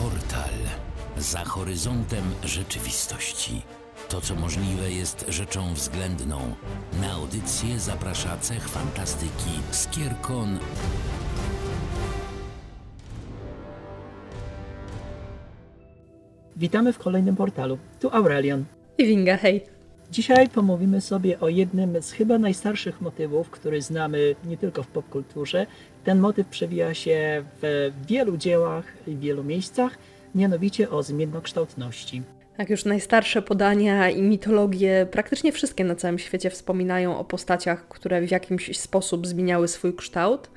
Portal. Za horyzontem rzeczywistości. To, co możliwe, jest rzeczą względną. Na audycję zaprasza cech fantastyki Skierkon Witamy w kolejnym portalu. Tu Aurelion. I Winga, hej. Dzisiaj pomówimy sobie o jednym z chyba najstarszych motywów, który znamy nie tylko w popkulturze. Ten motyw przewija się w wielu dziełach i wielu miejscach, mianowicie o zmiennokształtności. Jak już najstarsze podania i mitologie, praktycznie wszystkie na całym świecie wspominają o postaciach, które w jakimś sposób zmieniały swój kształt.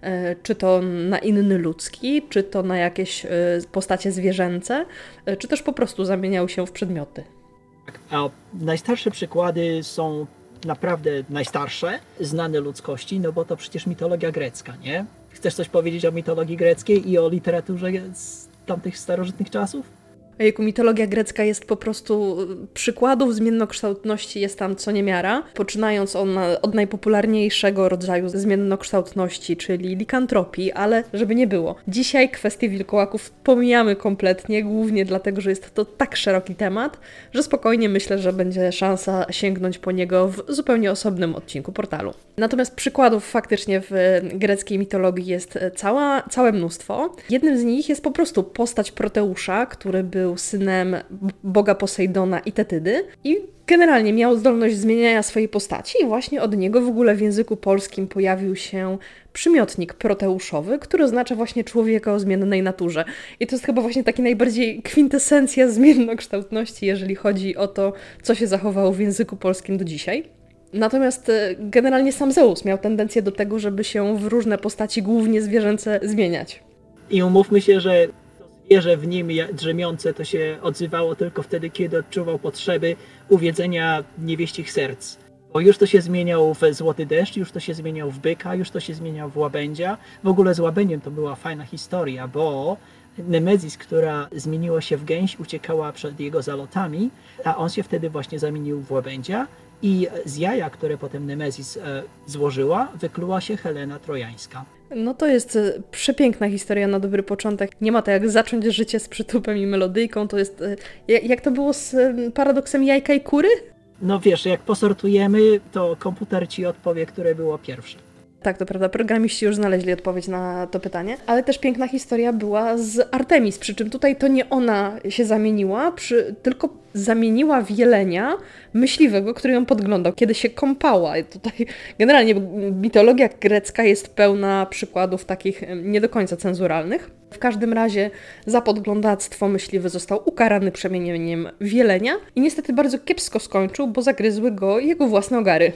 E, Czy to na inny ludzki, czy to na jakieś e, postacie zwierzęce, e, czy też po prostu zamieniały się w przedmioty. A najstarsze przykłady są naprawdę najstarsze, znane ludzkości, no bo to przecież mitologia grecka, nie? Chcesz coś powiedzieć o mitologii greckiej i o literaturze z tamtych starożytnych czasów? Ojejku, mitologia grecka jest po prostu przykładów zmiennokształtności jest tam co niemiara, poczynając on, od najpopularniejszego rodzaju zmiennokształtności, czyli likantropii, ale żeby nie było. Dzisiaj kwestię wilkołaków pomijamy kompletnie, głównie dlatego, że jest to tak szeroki temat, że spokojnie myślę, że będzie szansa sięgnąć po niego w zupełnie osobnym odcinku portalu. Natomiast przykładów faktycznie w greckiej mitologii jest cała, całe mnóstwo. Jednym z nich jest po prostu postać Proteusza, który był synem boga Posejdona i Tetydy i generalnie miał zdolność zmieniania swojej postaci i właśnie od niego w ogóle w języku polskim pojawił się przymiotnik proteuszowy, który oznacza właśnie człowieka o zmiennej naturze. I to jest chyba właśnie taki najbardziej kwintesencja zmiennokształtności, jeżeli chodzi o to, co się zachowało w języku polskim do dzisiaj. Natomiast e, generalnie sam Zeus miał tendencję do tego, żeby się w różne postaci, głównie zwierzęce, zmieniać. I umówmy się, że zwierzę w nim drzemiące to się odzywało tylko wtedy, kiedy odczuwał potrzeby uwiedzenia niewieścich serc. Bo już to się zmieniał w złoty deszcz, już to się zmieniał w byka, już to się zmieniał w łabędzia. W ogóle z łabędziem to była fajna historia, bo Nemezis, która zmieniła się w gęś, uciekała przed jego zalotami, a on się wtedy właśnie zamienił w łabędzia i z jaja, które potem Nemezis e, złożyła, wykluła się Helena Trojańska. No to jest e, przepiękna historia na dobry początek. Nie ma to jak zacząć życie z przytupem i melodyjką. To jest. e, jak- to było z paradoksem jajka i kury? No wiesz, jak posortujemy, to komputer ci odpowie, które było pierwsze. Tak, to prawda, programiści już znaleźli odpowiedź na to pytanie, ale też piękna historia była z Artemis, przy czym tutaj to nie ona się zamieniła, przy, tylko zamieniła w jelenia myśliwego, który ją podglądał, kiedy się kąpała. I tutaj generalnie mitologia grecka jest pełna przykładów takich nie do końca cenzuralnych. W każdym razie za podglądactwo myśliwy został ukarany przemienieniem w jelenia i niestety bardzo kiepsko skończył, bo zagryzły go jego własne ogary.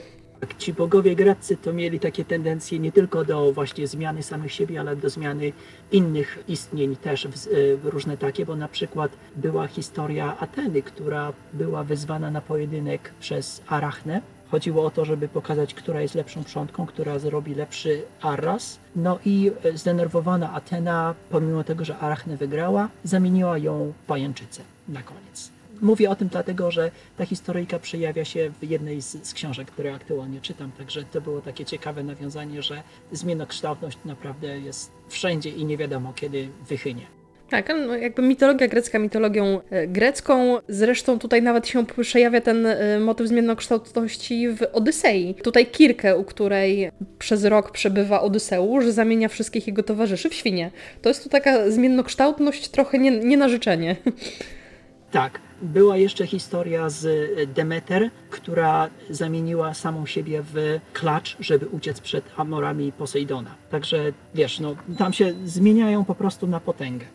Ci bogowie greccy to mieli takie tendencje nie tylko do właśnie zmiany samych siebie, ale do zmiany innych istnień też w, w różne takie, bo na przykład była historia Ateny, która była wezwana na pojedynek przez Arachnę. Chodziło o to, żeby pokazać, która jest lepszą przątką, która zrobi lepszy Arras. No i e, zdenerwowana Atena, pomimo tego, że Arachnę wygrała, zamieniła ją w pajęczycę na koniec. Mówię o tym dlatego, że ta historyjka przejawia się w jednej z, z książek, które aktualnie czytam, także to było takie ciekawe nawiązanie, że zmiennokształtność naprawdę jest wszędzie i nie wiadomo kiedy wychynie. Tak, no jakby mitologia grecka mitologią e, grecką. Zresztą tutaj nawet się przejawia ten e, motyw zmiennokształtności w Odysei. Tutaj Kirkę, u której przez rok przebywa Odyseusz, zamienia wszystkich jego towarzyszy w świnie. To jest tu taka zmiennokształtność trochę nie, nie na życzenie. Tak, była jeszcze historia z e, Demeter, która zamieniła samą siebie w klacz, żeby uciec przed amorami Posejdona. Także wiesz, no tam się zmieniają po prostu na potęgę.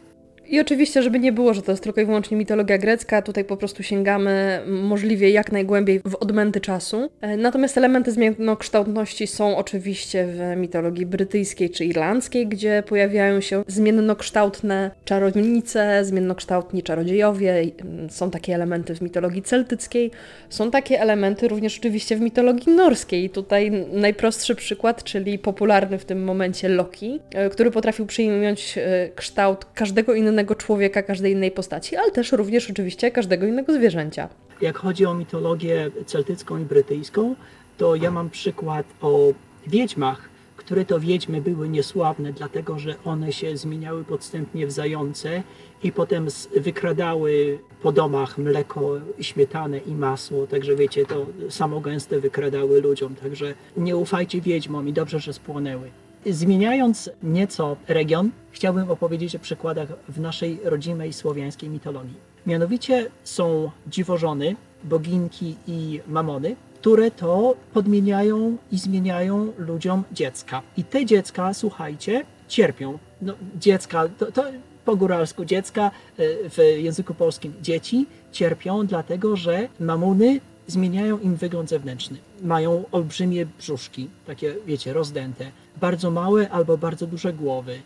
I oczywiście, żeby nie było, że to jest tylko i wyłącznie mitologia grecka, tutaj po prostu sięgamy możliwie jak najgłębiej w odmęty czasu. E, Natomiast elementy zmiennokształtności są oczywiście w mitologii brytyjskiej czy irlandzkiej, gdzie pojawiają się zmiennokształtne czarownice, zmiennokształtni czarodziejowie. Mm, Są takie elementy w mitologii celtyckiej, są takie elementy również oczywiście w mitologii norskiej. Tutaj najprostszy przykład, czyli popularny w tym momencie Loki, e, który potrafił przyjąć e, kształt każdego innego człowieka, każdej innej postaci, ale też również oczywiście każdego innego zwierzęcia. Jak chodzi o mitologię celtycką i brytyjską, to ja mam przykład o wiedźmach, Niektóre to wiedźmy były niesławne, dlatego że one się zmieniały podstępnie w zające i potem wykradały po domach mleko, śmietanę i masło. Także wiecie, to samo gęste wykradały ludziom. Także nie ufajcie wiedźmom i dobrze, że spłonęły. Zmieniając nieco region, chciałbym opowiedzieć o przykładach w naszej rodzimej słowiańskiej mitologii. Mianowicie są dziwożony, boginki i mamony, które to podmieniają i zmieniają ludziom dziecka. I te dziecka, słuchajcie, cierpią. No, dziecka, to, to po góralsku dziecka, y, w języku polskim dzieci cierpią, dlatego że mamuny zmieniają im wygląd zewnętrzny. Mają olbrzymie brzuszki, takie wiecie, rozdęte, bardzo małe albo bardzo duże głowy.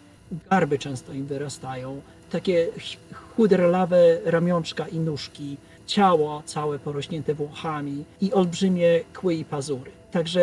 Garby często im wyrastają, takie ch- chuderlawe ramionczka i nóżki, ciało całe porośnięte włochami i olbrzymie kły i pazury. Także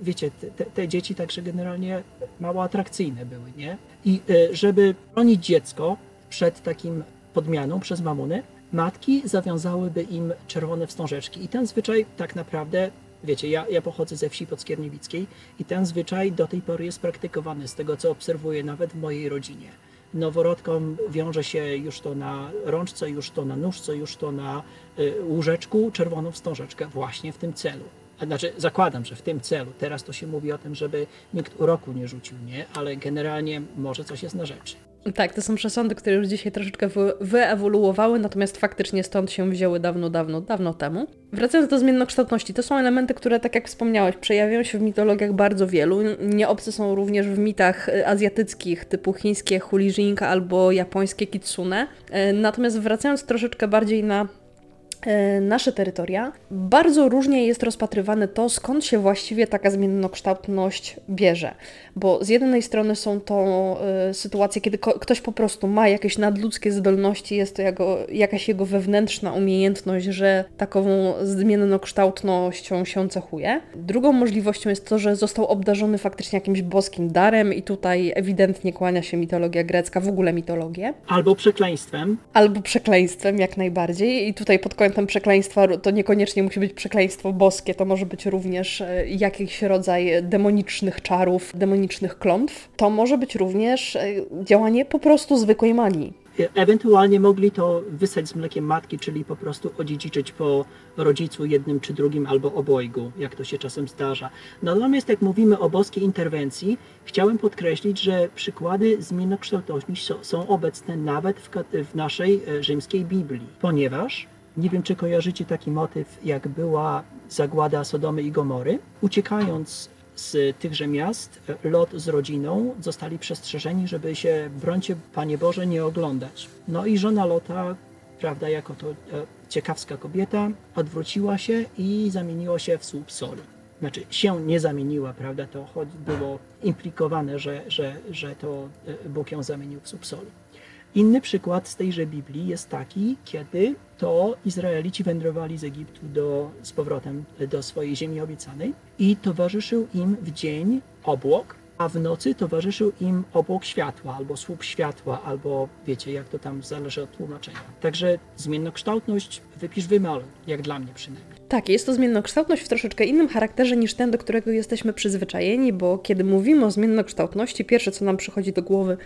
wiecie, te, te, dzieci także generalnie mało atrakcyjne były, nie? I y, żeby chronić dziecko przed takim podmianą przez mamuny, matki zawiązałyby im czerwone wstążeczki. I ten zwyczaj tak naprawdę, wiecie, ja, ja pochodzę ze wsi podskierniewickiej i ten zwyczaj do tej pory jest praktykowany, z tego co obserwuję nawet w mojej rodzinie. Noworodkom wiąże się już to na rączce, już to na nóżce, już to na y, łóżeczku, czerwoną wstążeczkę właśnie w tym celu. Znaczy, zakładam, że w tym celu. Teraz to się mówi o tym, żeby nikt uroku nie rzucił, nie? Ale generalnie może coś jest na rzeczy. Tak, to są przesądy, które już dzisiaj troszeczkę wy- wyewoluowały, natomiast faktycznie stąd się wzięły dawno, dawno, dawno temu. Wracając do zmiennokształtności, to są elementy, które, tak jak wspomniałeś, przejawiają się w mitologiach bardzo wielu. Nieobce są również w mitach y, azjatyckich, typu chińskie Hulijing albo japońskie Kitsune. E, Natomiast wracając troszeczkę bardziej na e, nasze terytoria, bardzo różnie jest rozpatrywane to, skąd się właściwie taka zmiennokształtność bierze. Bo z jednej strony są to e, sytuacje, kiedy ktoś po prostu ma jakieś nadludzkie zdolności, jest to jego, jakaś jego wewnętrzna umiejętność, że takową zmiennokształtnością się cechuje. Drugą możliwością jest to, że został obdarzony faktycznie jakimś boskim darem i tutaj ewidentnie kłania się mitologia grecka, w ogóle mitologię. Albo przekleństwem, Albo przekleństwem, jak najbardziej. I tutaj pod kątem przekleństwa to niekoniecznie musi być przekleństwo boskie, to może być również e, jakiś rodzaj demonicznych czarów, demonicznych klątw. To może być również e, działanie po prostu zwykłej magii. E- Ewentualnie mogli to wysać z mlekiem matki, czyli po prostu odziedziczyć po rodzicu jednym czy drugim albo obojgu, jak to się czasem zdarza. Natomiast jak mówimy o boskiej interwencji, chciałem podkreślić, że przykłady zmiennokształtności są, obecne nawet w, w naszej rzymskiej Biblii, ponieważ nie wiem, czy kojarzycie taki motyw, jak była zagłada Sodomy i Gomory. Uciekając z tychże miast, Lot z rodziną zostali przestrzeżeni, żeby się, brońcie Panie Boże, nie oglądać. No i żona Lota, prawda, jako to e, ciekawska kobieta, odwróciła się i zamieniła się w słup soli. Znaczy, się nie zamieniła, prawda, to choć było implikowane, że, że, że to e, Bóg ją zamienił w słup soli. Inny przykład z tejże Biblii jest taki, kiedy to Izraelici wędrowali z Egiptu do, z powrotem do swojej ziemi obiecanej i towarzyszył im w dzień obłok, a w nocy towarzyszył im obłok światła, albo słup światła, albo wiecie, jak to tam zależy od tłumaczenia. Także zmiennokształtność wypisz wymaluj, jak dla mnie przynajmniej. Tak, jest to zmiennokształtność w troszeczkę innym charakterze niż ten, do którego jesteśmy przyzwyczajeni, bo kiedy mówimy o zmiennokształtności, pierwsze co nam przychodzi do głowy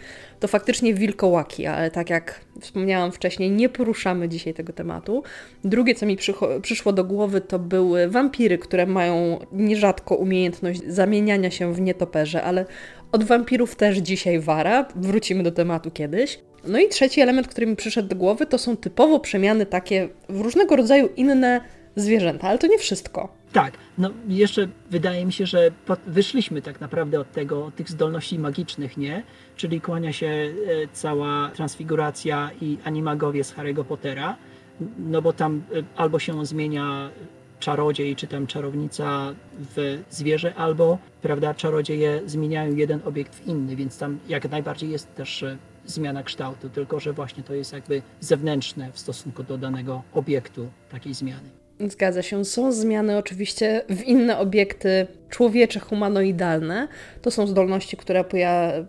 to faktycznie wilkołaki, ale tak jak wspomniałam wcześniej, nie poruszamy dzisiaj tego tematu. Drugie, co mi przyszło do głowy, to były wampiry, które mają nierzadko umiejętność zamieniania się w nietoperze, ale od wampirów też dzisiaj wara. Wrócimy do tematu kiedyś. No i trzeci element, który mi przyszedł do głowy, to są typowo przemiany takie w różnego rodzaju inne zwierzęta, ale to nie wszystko. Tak, no jeszcze wydaje mi się, że wyszliśmy tak naprawdę od tego, od tych zdolności magicznych, nie? Czyli kłania się e, cała transfiguracja i animagowie z Harry'ego Pottera, no bo tam e, albo się zmienia czarodziej czy tam czarownica w zwierzę, albo, prawda, czarodzieje zmieniają jeden obiekt w inny, więc tam jak najbardziej jest też e, zmiana kształtu, tylko że właśnie to jest jakby zewnętrzne w stosunku do danego obiektu takiej zmiany. Zgadza się. Są zmiany oczywiście w inne obiekty człowiecze, humanoidalne. To są zdolności, które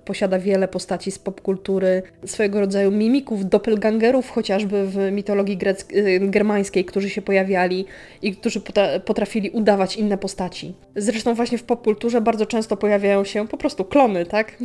posiada wiele postaci z popkultury, swojego rodzaju mimików, doppelgangerów, chociażby w mitologii y, germańskiej, którzy się pojawiali i którzy potrafili udawać inne postaci. Zresztą właśnie w popkulturze bardzo często pojawiają się po prostu klony, tak?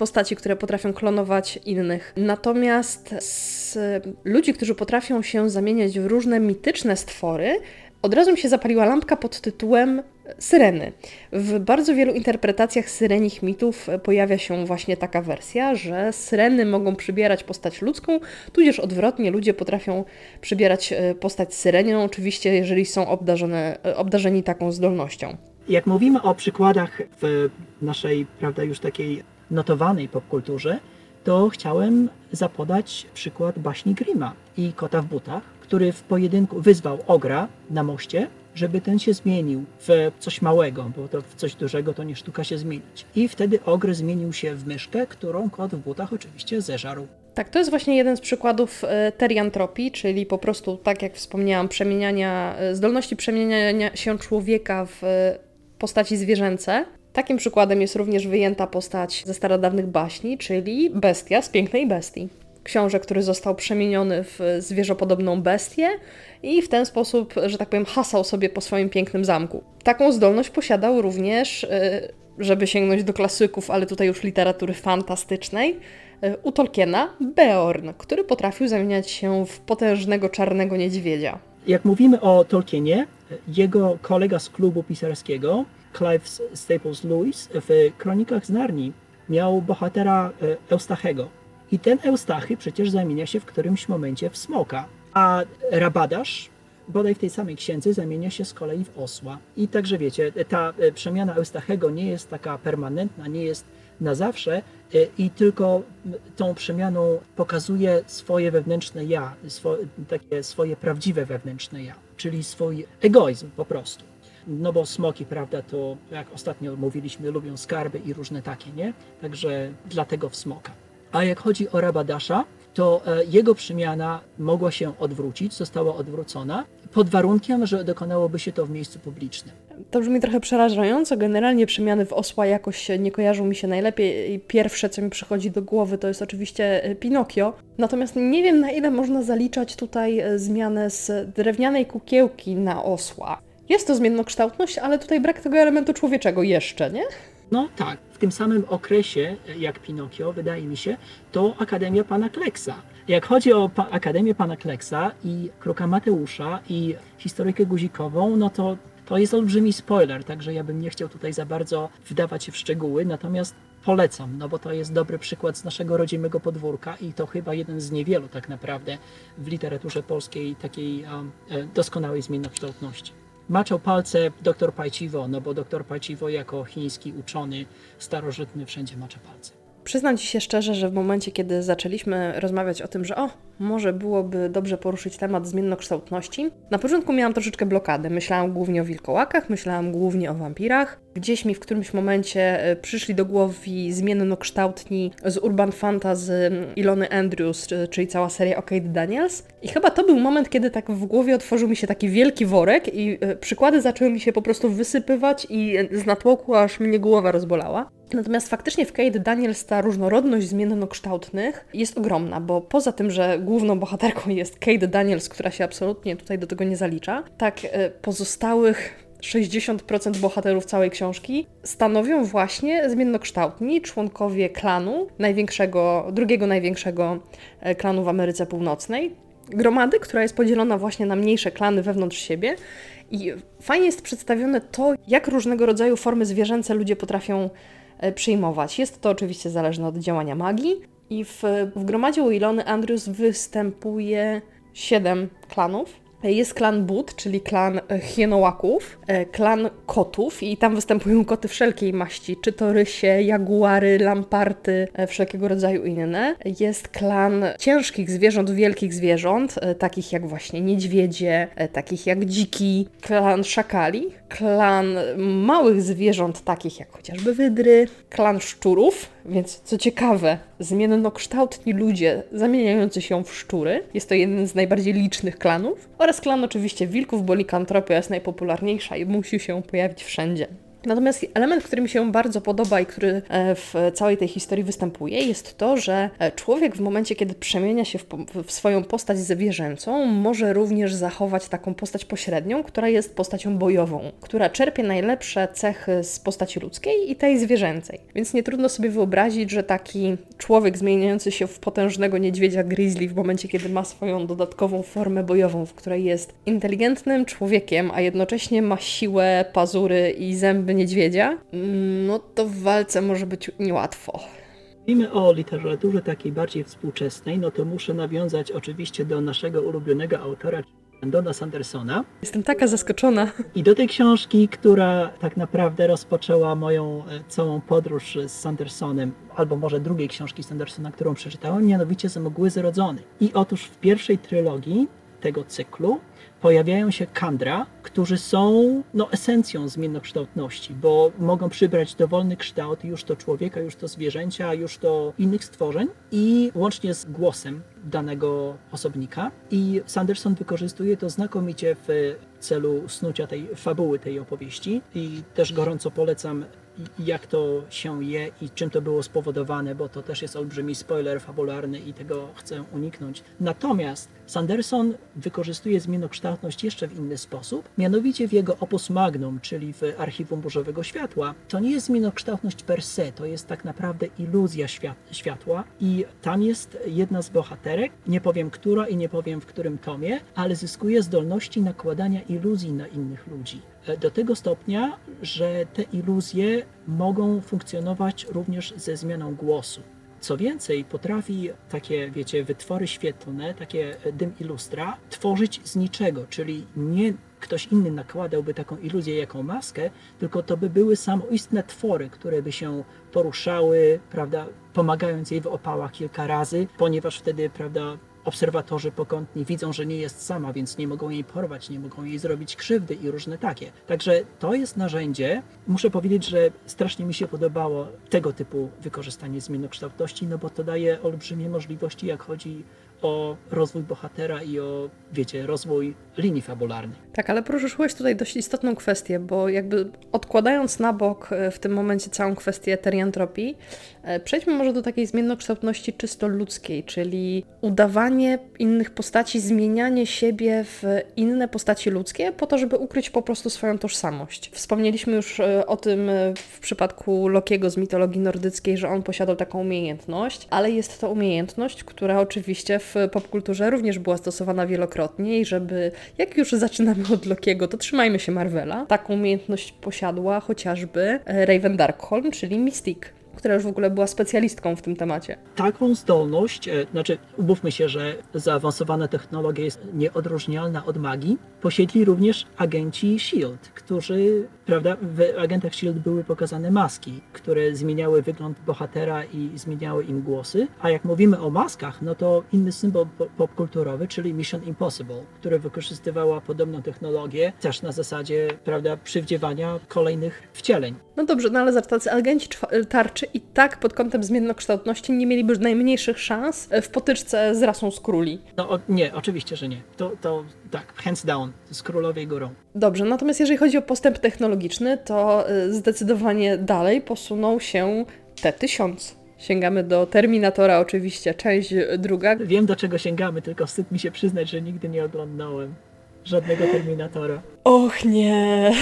Postaci, które potrafią klonować innych. Natomiast z ludzi, którzy potrafią się zamieniać w różne mityczne stwory, od razu mi się zapaliła lampka pod tytułem Syreny. W bardzo wielu interpretacjach syrenich mitów pojawia się właśnie taka wersja, że syreny mogą przybierać postać ludzką, tudzież odwrotnie, ludzie potrafią przybierać e, postać syrenią, oczywiście jeżeli są obdarzone, e, obdarzeni taką zdolnością. Jak mówimy o przykładach w naszej, prawda, już takiej notowanej popkulturze, to chciałem zapodać przykład baśni Grima i Kota w butach, który w pojedynku wyzwał ogra na moście, żeby ten się zmienił w coś małego, bo to w coś dużego to nie sztuka się zmienić. I wtedy ogr zmienił się w myszkę, którą kot w butach oczywiście zeżarł. Tak, to jest właśnie jeden z przykładów e, teriantropii, czyli po prostu, tak jak wspomniałam, przemieniania, e, zdolności przemieniania się człowieka w e, postaci zwierzęce. Takim przykładem jest również wyjęta postać ze starodawnych baśni, czyli bestia z pięknej bestii. Książę, który został przemieniony w zwierzopodobną bestię i w ten sposób, że tak powiem, hasał sobie po swoim pięknym zamku. Taką zdolność posiadał również, e, żeby sięgnąć do klasyków, ale tutaj już literatury fantastycznej, e, u Tolkiena Beorn, który potrafił zamieniać się w potężnego czarnego niedźwiedzia. Jak mówimy o Tolkienie, jego kolega z klubu pisarskiego, Clive Staples Lewis, w Kronikach z Narni miał bohatera e, Eustachego. I ten Eustachy przecież zamienia się w którymś momencie w smoka. A Rabadasz, bodaj w tej samej księdze, zamienia się z kolei w osła. I także wiecie, ta e, przemiana Eustachego nie jest taka permanentna, nie jest na zawsze e, i tylko tą przemianą pokazuje swoje wewnętrzne ja, swo, takie swoje prawdziwe wewnętrzne ja, czyli swój egoizm po prostu. No bo smoki, prawda, to jak ostatnio mówiliśmy, lubią skarby i różne takie, nie? Także dlatego w smoka. A jak chodzi o Rabadasza, to e, jego przemiana mogła się odwrócić, została odwrócona, pod warunkiem, że dokonałoby się to w miejscu publicznym. To brzmi trochę przerażająco. Generalnie przemiany w osła jakoś nie kojarzą mi się najlepiej. Pierwsze, co mi przychodzi do głowy, to jest oczywiście e, Pinokio. Natomiast nie wiem, na ile można zaliczać tutaj e, zmianę z drewnianej kukiełki na osła. Jest to zmiennokształtność, ale tutaj brak tego elementu człowieczego jeszcze, nie? No tak, w tym samym okresie jak Pinokio, wydaje mi się, to Akademia Pana Kleksa. Jak chodzi o pa Akademię Pana Kleksa i Kruka Mateusza i historykę guzikową, no to to jest olbrzymi spoiler, także ja bym nie chciał tutaj za bardzo wdawać się w szczegóły, natomiast polecam, no bo to jest dobry przykład z naszego rodzimego podwórka i to chyba jeden z niewielu tak naprawdę w literaturze polskiej takiej um, doskonałej zmiennokształtności maczał palce doktor Pajciwo, no bo doktor Pajciwo jako chiński uczony starożytny wszędzie macza palce. Przyznam Ci się szczerze, że w momencie, kiedy zaczęliśmy rozmawiać o tym, że o, może byłoby dobrze poruszyć temat zmiennokształtności, na początku miałam troszeczkę blokady. Myślałam głównie o wilkołakach, myślałam głównie o wampirach. Gdzieś mi w którymś momencie e, przyszli do głowy zmiennokształtni z Urban Fantasy Ilony Andrews, czyli cała seria o Kate Daniels. I chyba to był moment, kiedy tak w głowie otworzył mi się taki wielki worek i e, przykłady zaczęły mi się po prostu wysypywać i z natłoku aż mnie głowa rozbolała. Natomiast faktycznie w Kate Daniels ta różnorodność zmiennokształtnych jest ogromna, bo poza tym, że główną bohaterką jest Kate Daniels, która się absolutnie tutaj do tego nie zalicza, tak e, pozostałych 60% bohaterów całej książki stanowią właśnie zmiennokształtni członkowie klanu, największego, drugiego największego e, klanu w Ameryce Północnej. Gromady, która jest podzielona właśnie na mniejsze klany wewnątrz siebie. I fajnie jest przedstawione to, jak różnego rodzaju formy zwierzęce ludzie potrafią e, przyjmować. Jest to oczywiście zależne od działania magii. I w, w gromadzie Willony Andrews występuje siedem klanów. Jest klan But, czyli klan e, hienołaków, e, klan kotów i tam występują koty wszelkiej maści, czy to rysie, jaguary, lamparty, e, wszelkiego rodzaju inne. Jest klan ciężkich zwierząt, wielkich zwierząt, takich jak właśnie niedźwiedzie, takich jak dziki, klan szakali klan małych zwierząt, takich jak chociażby wydry, klan szczurów, więc co ciekawe, zmiennokształtni ludzie zamieniający się w szczury. Jest to jeden z najbardziej licznych klanów. Oraz klan oczywiście wilków, bo likantropia jest najpopularniejsza i musi się pojawić wszędzie. Natomiast element, który mi się bardzo podoba i który e, w całej tej historii występuje, jest to, że e, człowiek w momencie, kiedy przemienia się w, w, swoją postać zwierzęcą, może również zachować taką postać pośrednią, która jest postacią bojową, która czerpie najlepsze cechy z postaci ludzkiej i tej zwierzęcej. Więc nie trudno sobie wyobrazić, że taki człowiek zmieniający się w potężnego niedźwiedzia grizzly w momencie, kiedy ma swoją dodatkową formę bojową, w której jest inteligentnym człowiekiem, a jednocześnie ma siłę, pazury i zęby niedźwiedzia, no to w walce może być niełatwo. Mówimy o literaturze takiej bardziej współczesnej, no to muszę nawiązać oczywiście do naszego ulubionego autora, Dona Sandersona. Jestem taka zaskoczona. I do tej książki, która tak naprawdę rozpoczęła moją e, całą podróż z Sandersonem, albo może drugiej książki Sandersona, którą przeczytałem, mianowicie z Mgły Zrodzony. I otóż w pierwszej trylogii tego cyklu pojawiają się kandra, którzy są no, esencją zmiennokształtności, bo mogą przybrać dowolny kształt już to człowieka, już to zwierzęcia, już to innych stworzeń i łącznie z głosem danego osobnika. I Sanderson wykorzystuje to znakomicie w celu snucia tej fabuły, tej opowieści i też gorąco polecam jak to się je i czym to było spowodowane, bo to też jest olbrzymi spoiler fabularny i tego chcę uniknąć. Natomiast Sanderson wykorzystuje zmienokształtność jeszcze w inny sposób, mianowicie w jego opus magnum, czyli w Archiwum Burzowego Światła. To nie jest zmienokształtność per se, to jest tak naprawdę iluzja światła i tam jest jedna z bohaterek, nie powiem która i nie powiem w którym tomie, ale zyskuje zdolności nakładania iluzji na innych ludzi. E, do tego stopnia, że te iluzje mogą funkcjonować również ze zmianą głosu. Co więcej, potrafi takie, wiecie, wytwory świetlne, takie dym ilustra, tworzyć z niczego, czyli nie ktoś inny nakładałby taką iluzję jaką maskę, tylko to by były samoistne twory, które by się poruszały, prawda, pomagając jej w opałach kilka razy, ponieważ wtedy, prawda, obserwatorzy pokątni widzą, że nie jest sama, więc nie mogą jej porwać, nie mogą jej zrobić krzywdy i różne takie. Także to jest narzędzie. Muszę powiedzieć, że strasznie mi się podobało tego typu wykorzystanie zmiennokształtności, no bo to daje olbrzymie możliwości, jak chodzi o rozwój bohatera i o, wiecie, rozwój linii fabularnej. Tak, ale poruszyłeś tutaj dość istotną kwestię, bo jakby odkładając na bok e, w tym momencie całą kwestię teriantropii, e, przejdźmy może do takiej zmiennokształtności czysto ludzkiej, czyli udawanie innych postaci, zmienianie siebie w inne postaci ludzkie po to, żeby ukryć po prostu swoją tożsamość. Wspomnieliśmy już e, o tym w przypadku Lokiego z mitologii nordyckiej, że on posiadał taką umiejętność, ale jest to umiejętność, która oczywiście w w popkulturze również była stosowana wielokrotnie i żeby, jak już zaczynamy od Lokiego, to trzymajmy się Marvela. Taką umiejętność posiadła chociażby Raven Darkholm, czyli Mystique która już w ogóle była specjalistką w tym temacie. Taką zdolność, e, znaczy umówmy się, że zaawansowana technologia jest nieodróżnialna od magii, posiedli również agenci SHIELD, którzy, prawda, w agentach SHIELD były pokazane maski, które zmieniały wygląd bohatera i zmieniały im głosy, a jak mówimy o maskach, no to inny symbol popkulturowy, czyli Mission Impossible, które wykorzystywała podobną technologię, też na zasadzie, prawda, przywdziewania kolejnych wcieleń. No dobrze, no ale za tacy agenci tarczy i tak pod kątem zmiennokształtności nie mieliby najmniejszych szans w potyczce z rasą skróli. No o, nie, oczywiście, że nie. To, to tak, hands down, z królowej górą. Dobrze, natomiast jeżeli chodzi o postęp technologiczny, to y, zdecydowanie dalej posunął się T-1000. Sięgamy do Terminatora oczywiście, część druga. Wiem do czego sięgamy, tylko wstyd mi się przyznać, że nigdy nie oglądałem żadnego Terminatora. Och nie.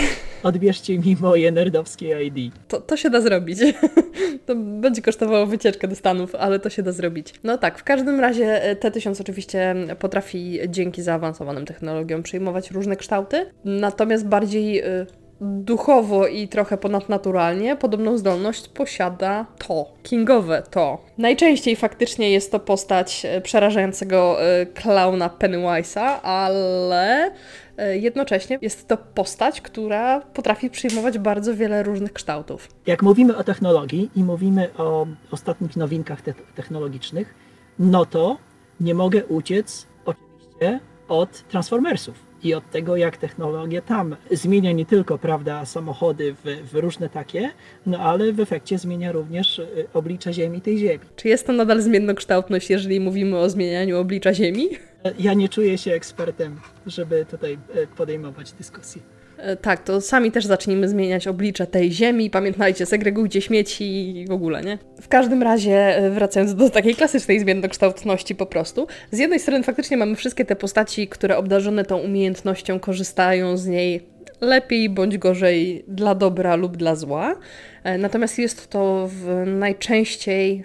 Odbierzcie mi moje nerdowskie ID. To, to się da zrobić. to będzie kosztowało wycieczkę do Stanów, ale to się da zrobić. No tak, w każdym razie e, T-1000 oczywiście potrafi dzięki zaawansowanym technologiom przyjmować różne kształty, natomiast bardziej e, duchowo i trochę ponadnaturalnie podobną zdolność posiada to, kingowe to. Najczęściej faktycznie jest to postać e, przerażającego e, klauna Pennywise'a, ale e, jednocześnie jest to postać, która potrafi przyjmować bardzo wiele różnych kształtów. Jak mówimy o technologii i mówimy o ostatnich nowinkach te technologicznych, no to nie mogę uciec oczywiście od Transformersów i od tego, jak technologia tam zmienia nie tylko prawda, samochody w, w różne takie, no ale w efekcie zmienia również y, oblicze Ziemi, tej Ziemi. Czy jest to nadal zmiennokształtność, jeżeli mówimy o zmienianiu oblicza Ziemi? E, Ja nie czuję się ekspertem, żeby tutaj e, podejmować dyskusję. E, Tak, to sami też zacznijmy zmieniać oblicze tej ziemi. Pamiętajcie, segregujcie śmieci i w ogóle, nie? W każdym razie, e, wracając do takiej klasycznej zmiennokształtności po prostu, z jednej strony faktycznie mamy wszystkie te postaci, które obdarzone tą umiejętnością korzystają z niej lepiej bądź gorzej dla dobra lub dla zła. E, Natomiast jest to w najczęściej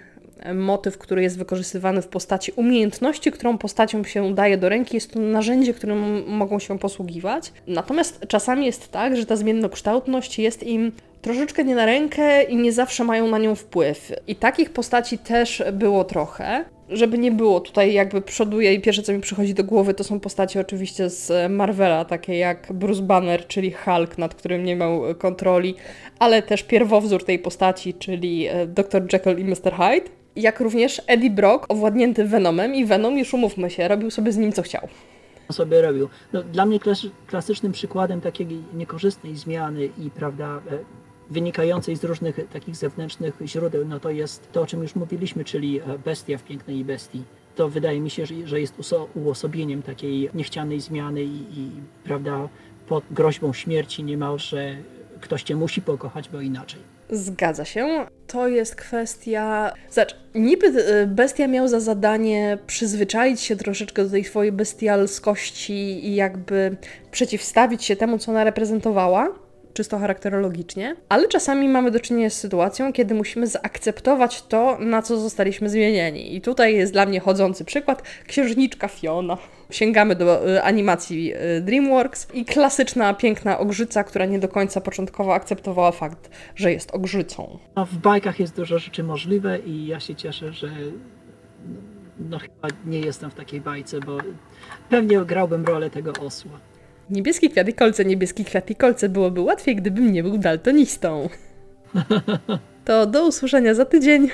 motyw, który jest wykorzystywany w postaci umiejętności, którą postaciom się daje do ręki. Jest to narzędzie, którym mogą się posługiwać. Natomiast czasami jest tak, że ta zmiennokształtność jest im troszeczkę nie na rękę i nie zawsze mają na nią wpływ. I takich postaci też było trochę. Żeby nie było, tutaj jakby przoduje i pierwsze co mi przychodzi do głowy to są postacie oczywiście z Marvela, takie jak Bruce Banner, czyli Hulk, nad którym nie miał kontroli, ale też pierwowzór tej postaci, czyli e, Dr. Jekyll i Mr. Hyde jak również Eddie Brock, owładnięty Venomem i Venom, już umówmy się, robił sobie z nim co chciał. sobie robił. No, dla mnie klas klasycznym przykładem takiej niekorzystnej zmiany i prawda, e, wynikającej z różnych takich zewnętrznych źródeł, no to jest to, o czym już mówiliśmy, czyli e, bestia w Pięknej Bestii. To wydaje mi się, że, jest uosobieniem takiej niechcianej zmiany i, i prawda, pod groźbą śmierci niemalże ktoś cię musi pokochać, bo inaczej. Zgadza się. To jest kwestia. Zobacz, niby y, bestia miał za zadanie przyzwyczaić się troszeczkę do tej swojej bestialskości i jakby przeciwstawić się temu, co ona reprezentowała, czysto charakterologicznie, ale czasami mamy do czynienia z sytuacją, kiedy musimy zaakceptować to, na co zostaliśmy zmienieni. I tutaj jest dla mnie chodzący przykład księżniczka Fiona. Sięgamy do y, animacji y, DreamWorks i klasyczna, piękna ogrzyca, która nie do końca początkowo akceptowała fakt, że jest ogrzycą. No, w bajkach jest dużo rzeczy możliwe i ja się cieszę, że no, chyba nie jestem w takiej bajce, bo pewnie grałbym rolę tego osła. Niebieski kwiat i kolce, niebieski kwiat i kolce byłoby łatwiej, gdybym nie był daltonistą. To do usłyszenia za tydzień.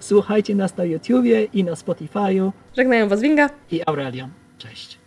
Słuchajcie nas na YouTubie i na Spotify'u Żegnają Was Winga. i Aurelion. Cześć.